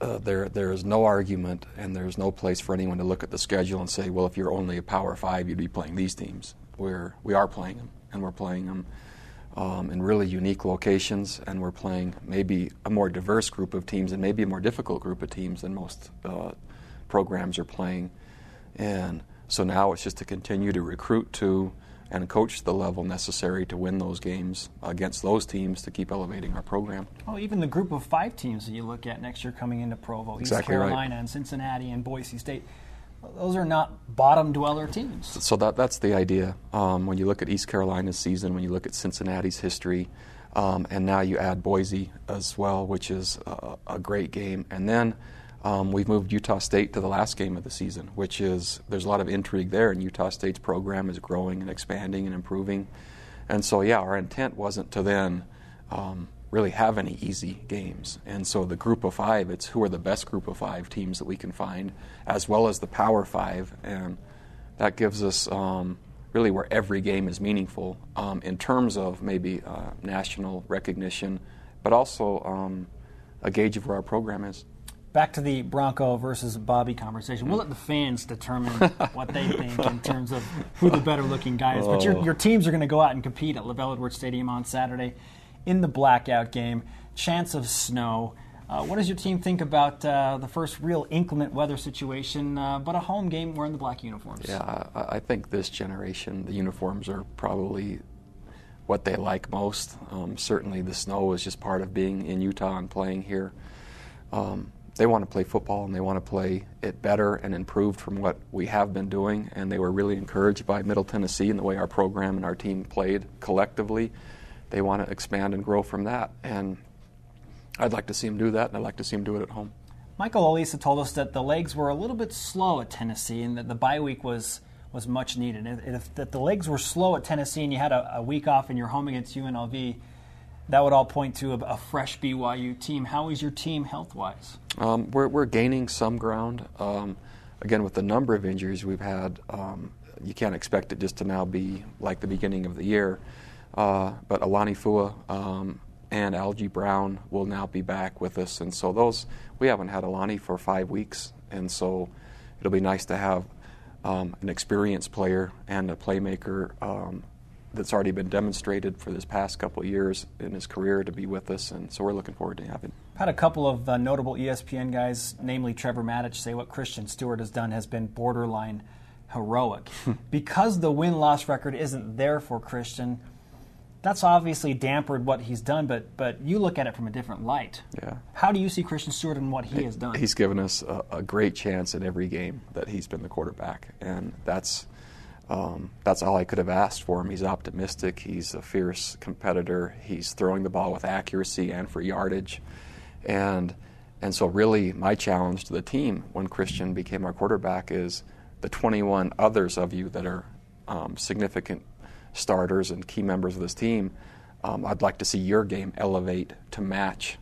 Uh, there, there is no argument, and there's no place for anyone to look at the schedule and say, "Well, if you're only a Power Five, you'd be playing these teams." We're we are playing them, and we're playing them um, in really unique locations, and we're playing maybe a more diverse group of teams and maybe a more difficult group of teams than most uh, programs are playing. And so now it's just to continue to recruit to and coach the level necessary to win those games against those teams to keep elevating our program. Well, even the group of five teams that you look at next year coming into Provo, Exactly East right. Carolina and Cincinnati and Boise State, those are not bottom dweller teams. So that that's the idea. Um, when you look at East Carolina's season, when you look at Cincinnati's history, um, and now you add Boise as well, which is a, a great game, and then um, we've moved Utah State to the last game of the season, which is there's a lot of intrigue there, and Utah State's program is growing and expanding and improving, and so yeah, our intent wasn't to then. Really have any easy games. And so the group of five, it's who are the best group of five teams that we can find, as well as the power five. And that gives us um, really where every game is meaningful um, in terms of maybe uh, national recognition, but also um, a gauge of where our program is. Back to the Bronco versus Bobby conversation. We'll let the fans determine what they think in terms of who the better looking guy is. But your, your teams are going to go out and compete at LaVell Edwards Stadium on Saturday in the blackout game. Chance of snow. Uh, what does your team think about uh, the first real inclement weather situation, uh, but a home game wearing the black uniforms? Yeah, I, I think this generation, the uniforms are probably what they like most. Um, certainly, the snow is just part of being in Utah and playing here. Um, they want to play football and they want to play it better and improved from what we have been doing. And they were really encouraged by Middle Tennessee and the way our program and our team played collectively. They want to expand and grow from that. And I'd like to see them do that, and I'd like to see them do it at home. Michael Alisa told us that the legs were a little bit slow at Tennessee and that the bye week was was much needed. If, if that the legs were slow at Tennessee and you had a, a week off in your home against UNLV, that would all point to a, a fresh BYU team. How is your team health wise? Um, we're, we're gaining some ground. Um, again, with the number of injuries we've had, um, you can't expect it just to now be like the beginning of the year. Uh, but Alani Fua um, and Algie Brown will now be back with us, and so those we haven't had Alani for five weeks, and so it'll be nice to have um, an experienced player and a playmaker um, that's already been demonstrated for this past couple of years in his career to be with us, and so we're looking forward to having. I've had a couple of uh, notable ESPN guys, namely Trevor Matich, say what Christian Stewart has done has been borderline heroic. because the win loss record isn't there for Christian, that's obviously dampered what he's done, but but you look at it from a different light. Yeah. How do you see Christian Stewart and what he has done? He's given us a, a great chance in every game that he's been the quarterback, and that's um, that's all I could have asked for him. He's optimistic. He's a fierce competitor. He's throwing the ball with accuracy and for yardage, and and so really my challenge to the team when Christian became our quarterback is the 21 others of you that are um, significant starters and key members of this team. Um, I'd like to see your game elevate to match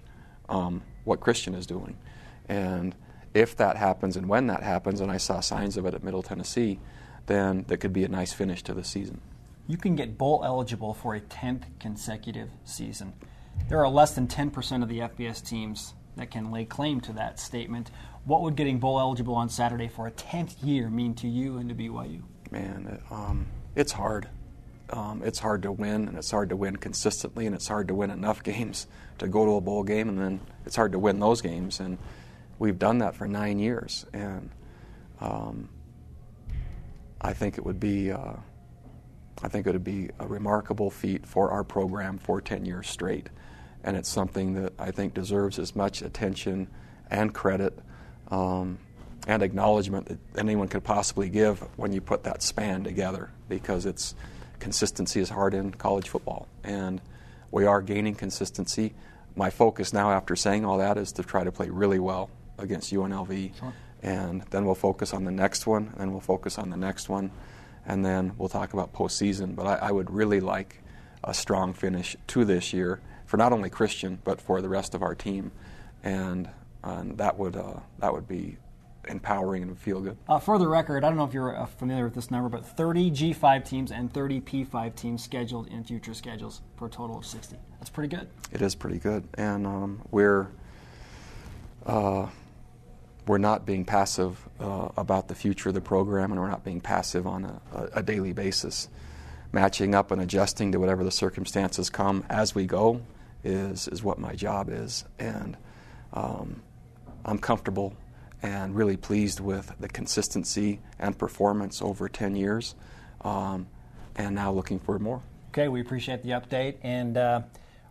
um, what Christian is doing, and if that happens and when that happens, and I saw signs of it at Middle Tennessee then that could be a nice finish to the season. You can get bowl eligible for a 10th consecutive season. There are less than 10% of the FBS teams that can lay claim to that statement. What would getting bowl eligible on Saturday for a 10th year mean to you and to BYU? Man, um, it's hard. Um, it's hard to win, and it's hard to win consistently, and it's hard to win enough games to go to a bowl game, and then it's hard to win those games. And we've done that for nine years, and um, I think it would be uh, I think it would be a remarkable feat for our program for 10 years straight, and it's something that I think deserves as much attention and credit um, and acknowledgement that anyone could possibly give when you put that span together, because it's consistency is hard in college football, and we are gaining consistency. My focus now, after saying all that, is to try to play really well against UNLV. Sure and then we'll focus on the next one, and then we'll focus on the next one, and then we'll talk about postseason. But I, I would really like a strong finish to this year for not only Christian but for the rest of our team, and, and that would uh, that would be empowering and feel good. Uh, for the record, I don't know if you're uh, familiar with this number, but 30 G5 teams and 30 P5 teams scheduled in future schedules for a total of 60. That's pretty good. It is pretty good, and um, we're. Uh, we're not being passive uh, about the future of the program, and we're not being passive on a, a, a, daily basis. Matching up and adjusting to whatever the circumstances come as we go is, is what my job is. And um, I'm comfortable and really pleased with the consistency and performance over 10 years, um, and now looking for more. Okay, we appreciate the update. And uh,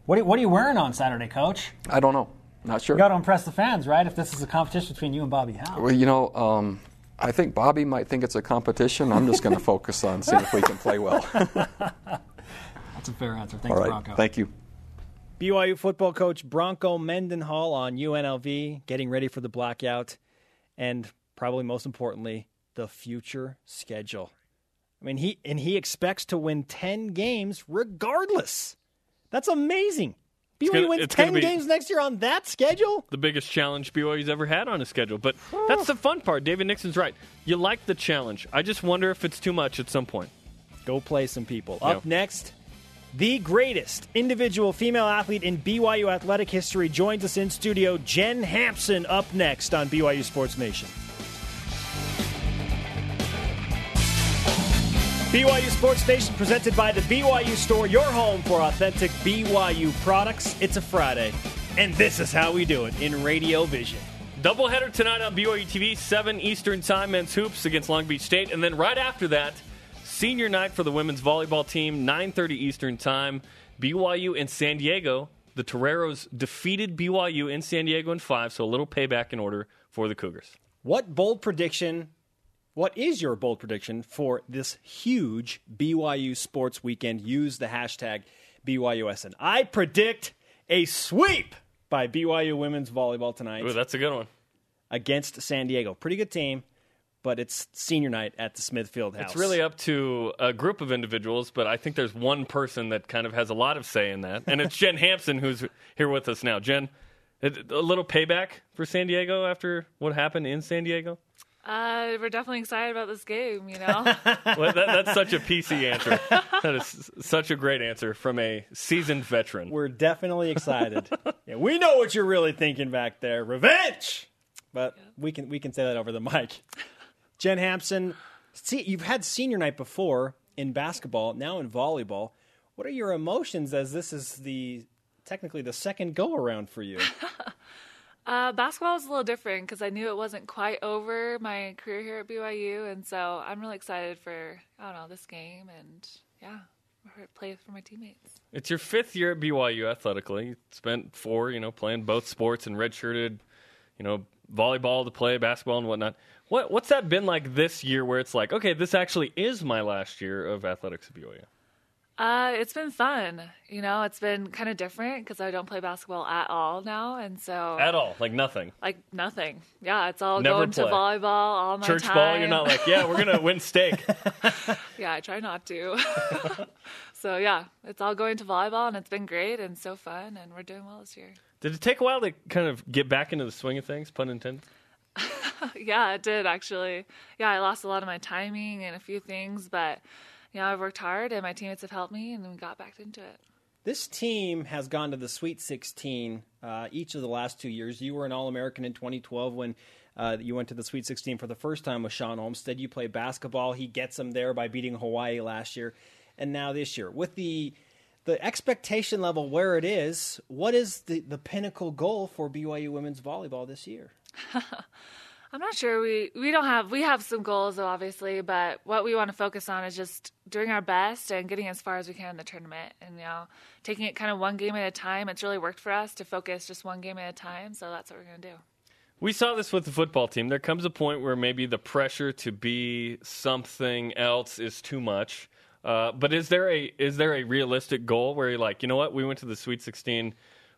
what, what are you wearing on Saturday, Coach? I don't know. Not sure. You got to impress the fans, right? If this is a competition between you and Bobby Howe. Well, you know, um, I think Bobby might think it's a competition. I'm just going to focus on seeing if we can play well. That's a fair answer. Thanks, All right. Bronco. Thank you. BYU football coach Bronco Mendenhall on UNLV, getting ready for the blackout, and probably most importantly, the future schedule. I mean, he and he expects to win ten games regardless. That's amazing. BYU gonna, wins ten games next year on that schedule. The biggest challenge BYU's ever had on a schedule, but that's the fun part. David Nixon's right. You like the challenge. I just wonder if it's too much at some point. Go play some people. Up next, The greatest individual female athlete in BYU athletic history joins us in studio. Jen Hampson up next on BYU Sports Nation. BYU Sports Nation presented by the BYU Store, your home for authentic BYU products. It's a Friday, and this is how we do it in Radio Vision. Doubleheader tonight on BYU TV, 7 Eastern Time, men's hoops against Long Beach State. And then right after that, senior night for the women's volleyball team, 9.30 Eastern Time. BYU in San Diego. The Toreros defeated BYU in San Diego in five, so a little payback in order for the Cougars. What bold prediction, what is your bold prediction for this huge BYU sports weekend? Use the hashtag BYUSN. I predict a sweep by BYU women's volleyball tonight Ooh, that's a good one. against San Diego. Pretty good team, but it's senior night at the Smithfield House. It's really up to a group of individuals, but I think there's one person that kind of has a lot of say in that, and it's Jen Hampson who's here with us now. Jen, a a little payback for San Diego after what happened in San Diego. Uh, we're definitely excited about this game, you know? Well, that, that's such a PC answer. That is such a great answer from a seasoned veteran. We're definitely excited. yeah, we know what you're really thinking back there. Revenge. But we can we can say that over the mic. Jen Hampson, see you've had senior night before in basketball, now in volleyball. What are your emotions as this is the technically the second go around for you? uh, basketball was a little different because I knew it wasn't quite over my career here at BYU. And so I'm really excited for, I don't know, this game and yeah, for- play for my teammates. It's your fifth year at BYU athletically. You spent four, you know, playing both sports and redshirted, you know, volleyball to play, basketball and whatnot. What what's that been like this year where it's like, okay, this actually is my last year of athletics at BYU? Uh, it's been fun. You know, it's been kind of different because I don't play basketball at all now. And so, At all, like nothing. like, nothing. Yeah, it's all Never going to volleyball all my Church time. ball, you're not like, yeah, we're gonna win steak. Yeah, I try not to. so yeah, it's all going to volleyball, and it's been great and so fun, and we're doing well this year. Did it take a while to kind of get back into the swing of things, pun intended? Yeah, it did actually. Yeah, I lost a lot of my timing and a few things, but you know, I've worked hard, and my teammates have helped me, and we got back into it. This team has gone to the Sweet 16 uh, each of the last two years. You were an All American in 2012 when uh, you went to the Sweet 16 for the first time with Shawn Olmstead. You play basketball. He gets them there by beating Hawaii last year, and now this year with the the expectation level where it is. What is the the pinnacle goal for BYU women's volleyball this year? I'm not sure. We we don't have we have some goals obviously, but what we want to focus on is just doing our best and getting as far as we can in the tournament, and you know, taking it kind of one game at a time. It's really worked for us to focus just one game at a time, so that's what we're gonna do. We saw this with the football team. There comes a point where maybe the pressure to be something else is too much. Uh, but is there a is there a realistic goal where you're like, you know what, we went to the Sweet 16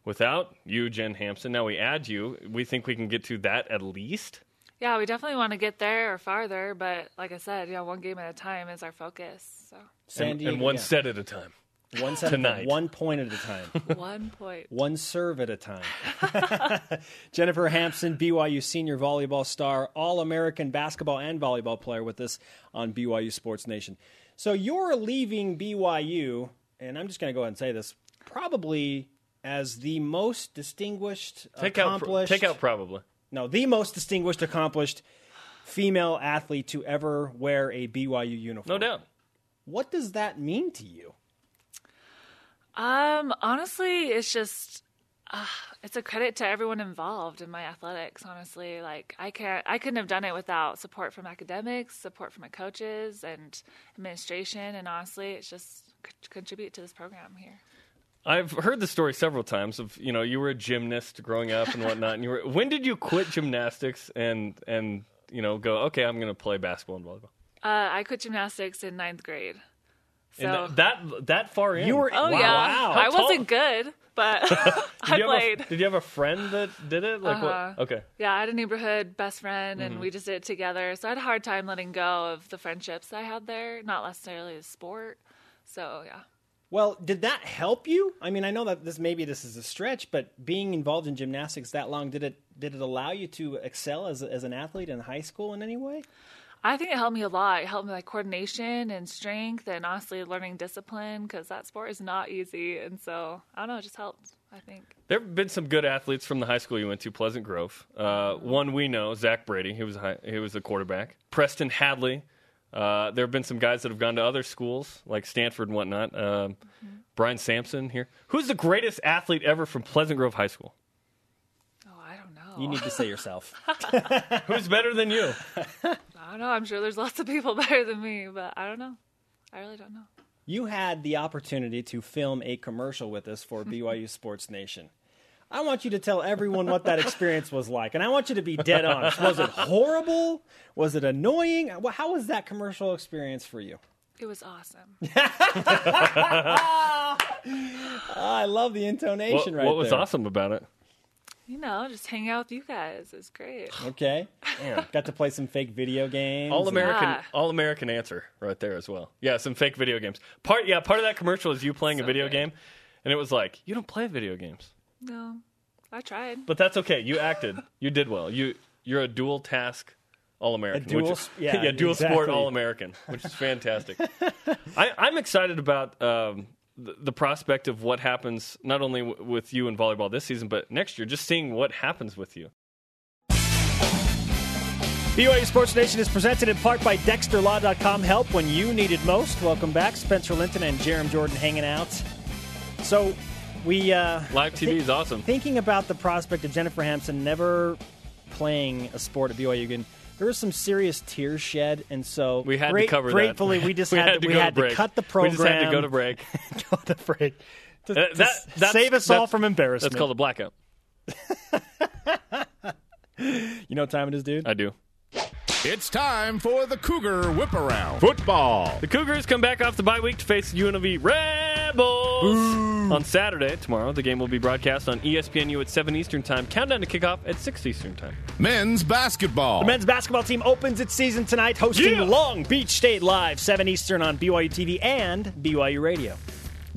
without you, Jen Hampson. Now we add you. We think we can get to that at least. Yeah, we definitely want to get there or farther, but like I said, you know, one game at a time is our focus. So San and, Diego, and one yeah. set at a time. one set tonight. one point at a time. one point. one serve at a time. Jennifer Hampson, BYU senior volleyball star, All American basketball and volleyball player with us on BYU Sports Nation. So you're leaving BYU, and I'm just going to go ahead and say this, probably as the most distinguished, Take out, accomplished, take out probably. No, the most distinguished, accomplished female athlete to ever wear a BYU uniform. No doubt. What does that mean to you? Um, honestly, it's just uh, it's a credit to everyone involved in my athletics. Honestly, like I can't, I couldn't have done it without support from academics, support from my coaches and administration, and honestly, it's just c- contribute to this program here. I've heard the story several times of you know you were a gymnast growing up and whatnot. And you were when did you quit gymnastics and and you know go okay I'm going to play basketball and volleyball. Uh, I quit gymnastics in ninth grade. So, And that that far in. You were oh wow, yeah, wow. I tall- wasn't good, but I did you, have played. a, did you have a friend that did it? Like Uh-huh. what? Okay. Yeah, I had a neighborhood best friend, Mm-hmm. and we just did it together. So I had a hard time letting go of the friendships I had there, not necessarily the sport. So yeah. Well, did that help you? I mean, I know that this maybe this is a stretch, but being involved in gymnastics that long did it did it allow you to excel as as an athlete in high school in any way? I think it helped me a lot. It helped me like coordination and strength, and honestly learning discipline because that sport is not easy. And so I don't know, it just helped. I think. There have been some good athletes from the high school you went to, Pleasant Grove. Uh, one we know, Zach Brady. He was a high, he was the quarterback. Preston Hadley. Uh, there have been some guys that have gone to other schools like Stanford and whatnot. Um, Brian Sampson here. Who's the greatest athlete ever from Pleasant Grove High School? Oh, I don't know. You need to say yourself. Who's better than you? I don't know. I'm sure there's lots of people better than me, but I don't know. I really don't know. you had the opportunity to film a commercial with us for BYU Sports Nation. I want you to tell everyone what that experience was like, and I want you to be dead honest. Was it horrible? Was it annoying? How was that commercial experience for you? It was awesome. I love the What, intonation right there. what was there. awesome about it? you know, just hang out with you guys. It's great. Okay, got to play some fake video games. All American, Yeah. all American answer right there as well. Yeah, some fake video games. Part, yeah, part of that commercial is you playing a video good. game, and it was like you don't play video games. No, I tried. But that's okay. You acted. You did well. You you're a dual task All American. A dual s- yeah, dual sport. All American, which is fantastic. I, I'm excited about um, the, the prospect of what happens not only w- with you in volleyball this season, but next year. Just seeing what happens with you. BYU Sports Nation is presented in part by DexterLaw.com. Help when you need it most. Welcome back, Spencer Linton and Jarom Jordan hanging out. So, we uh, Live TV is awesome. thinking about the prospect of Jennifer Hampson never playing a sport at BYU again. There was some serious tears shed, and so We had great- to cover gratefully that. we just we had, had to we had to break. cut the program. We just had to go to break. go to break. To, Uh, to that- that's- save us all from embarrassment. That's called a blackout. you know what time it is, dude? I do. It's time for the Cougar Whip Around. Football. The Cougars come back off the bye week to face UNLV Rebels on Saturday. Tomorrow, the game will be broadcast on ESPNU at 7 Eastern Time. Countdown to kickoff at 6 Eastern Time. Men's basketball. The men's basketball team opens its season tonight, hosting Yeah. Long Beach State Live, 7 Eastern on BYU TV and BYU Radio.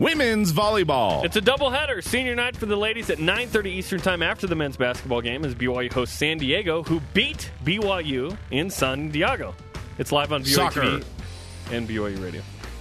Women's volleyball. It's a doubleheader. Senior night for the ladies at 9:30 Eastern Time after the men's basketball game as BYU hosts San Diego, who beat BYU in San Diego. It's live on BYU Soccer. TV and BYU Radio.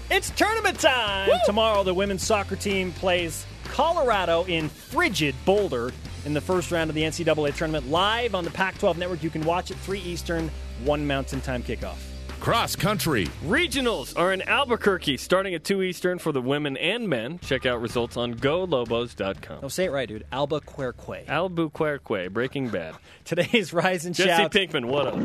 It's tournament time! Tomorrow, the women's soccer team plays Colorado in frigid Boulder in the first round of the NCAA tournament. Live on the Pac 12 network. You can watch it 3 Eastern, 1 Mountain Time kickoff. Cross country. Regionals are in Albuquerque starting at 2 Eastern for the women and men. Check out results on golobos.com. Oh, say it right, dude. Albuquerque. Albuquerque, Breaking Bad. Today's Rise and Jesse Shout Pinkman, what up?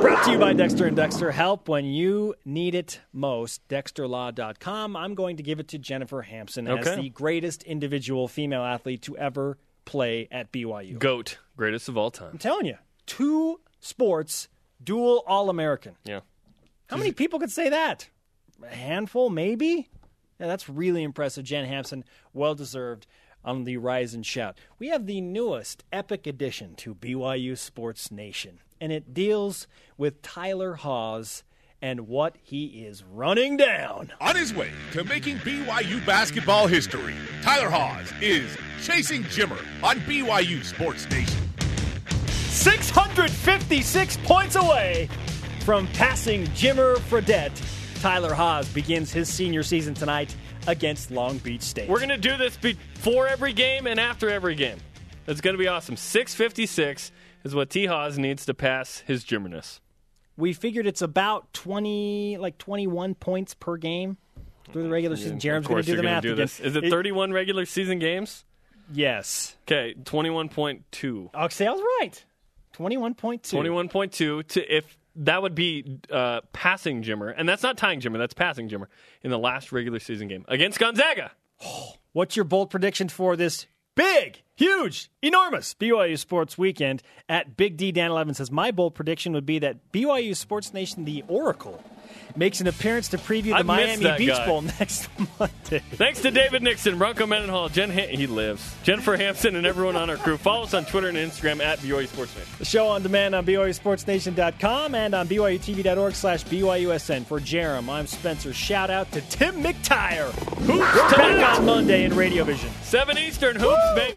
brought to you by Dexter and Dexter. Help when you need it most. DexterLaw.com. I'm going to give it to Jennifer Hampson as the greatest individual female athlete to ever play at BYU. GOAT, greatest of all time. I'm telling you, two sports, dual All American. Yeah. How many people could say that? A handful, maybe? Yeah, that's really impressive. Jen Hampson, well deserved on the Rise and Shout. We have the newest epic addition to BYU Sports Nation, and it deals with Tyler Haws and what he is running down. On his way to making BYU basketball history, Tyler Haws is chasing Jimmer on BYU Sports Nation. 656 points away from passing Jimmer Fredette. Tyler Haws begins his senior season tonight against Long Beach State. We're going to do this before every game and after every game. It's going to be awesome. 656 is what T. Haws needs to pass his Jimmerness. we figured it's about 20, like 21 points per game through the regular season. Of Jarom's going to do the math do this. Is it 31 regular season games? Yes. Okay, 21.2. I'll say I was right. 21.2. 21.2 to if that would be uh, passing Jimmer, and that's not tying Jimmer, that's passing Jimmer in the last regular season game against Gonzaga. What's your bold prediction for this big, huge, enormous BYU Sports weekend at Big D Dan 11 says, My bold prediction would be that BYU Sports Nation, the Oracle, makes an appearance to preview the I Miami Beach guy. Bowl next Monday. Thanks to David Nixon, Bronco Mendenhall, Jen ha- he lives, Jennifer Hampson, and everyone on our crew. Follow us on Twitter and Instagram at BYU Sports Nation. The show on demand on BYUSportsNation.com and on BYUTV.org slash BYUSN. For Jarom, I'm Spencer. Shout out to Tim McTire. Hoops back on Monday in Radio Vision. 7 Eastern, Hoops, baby.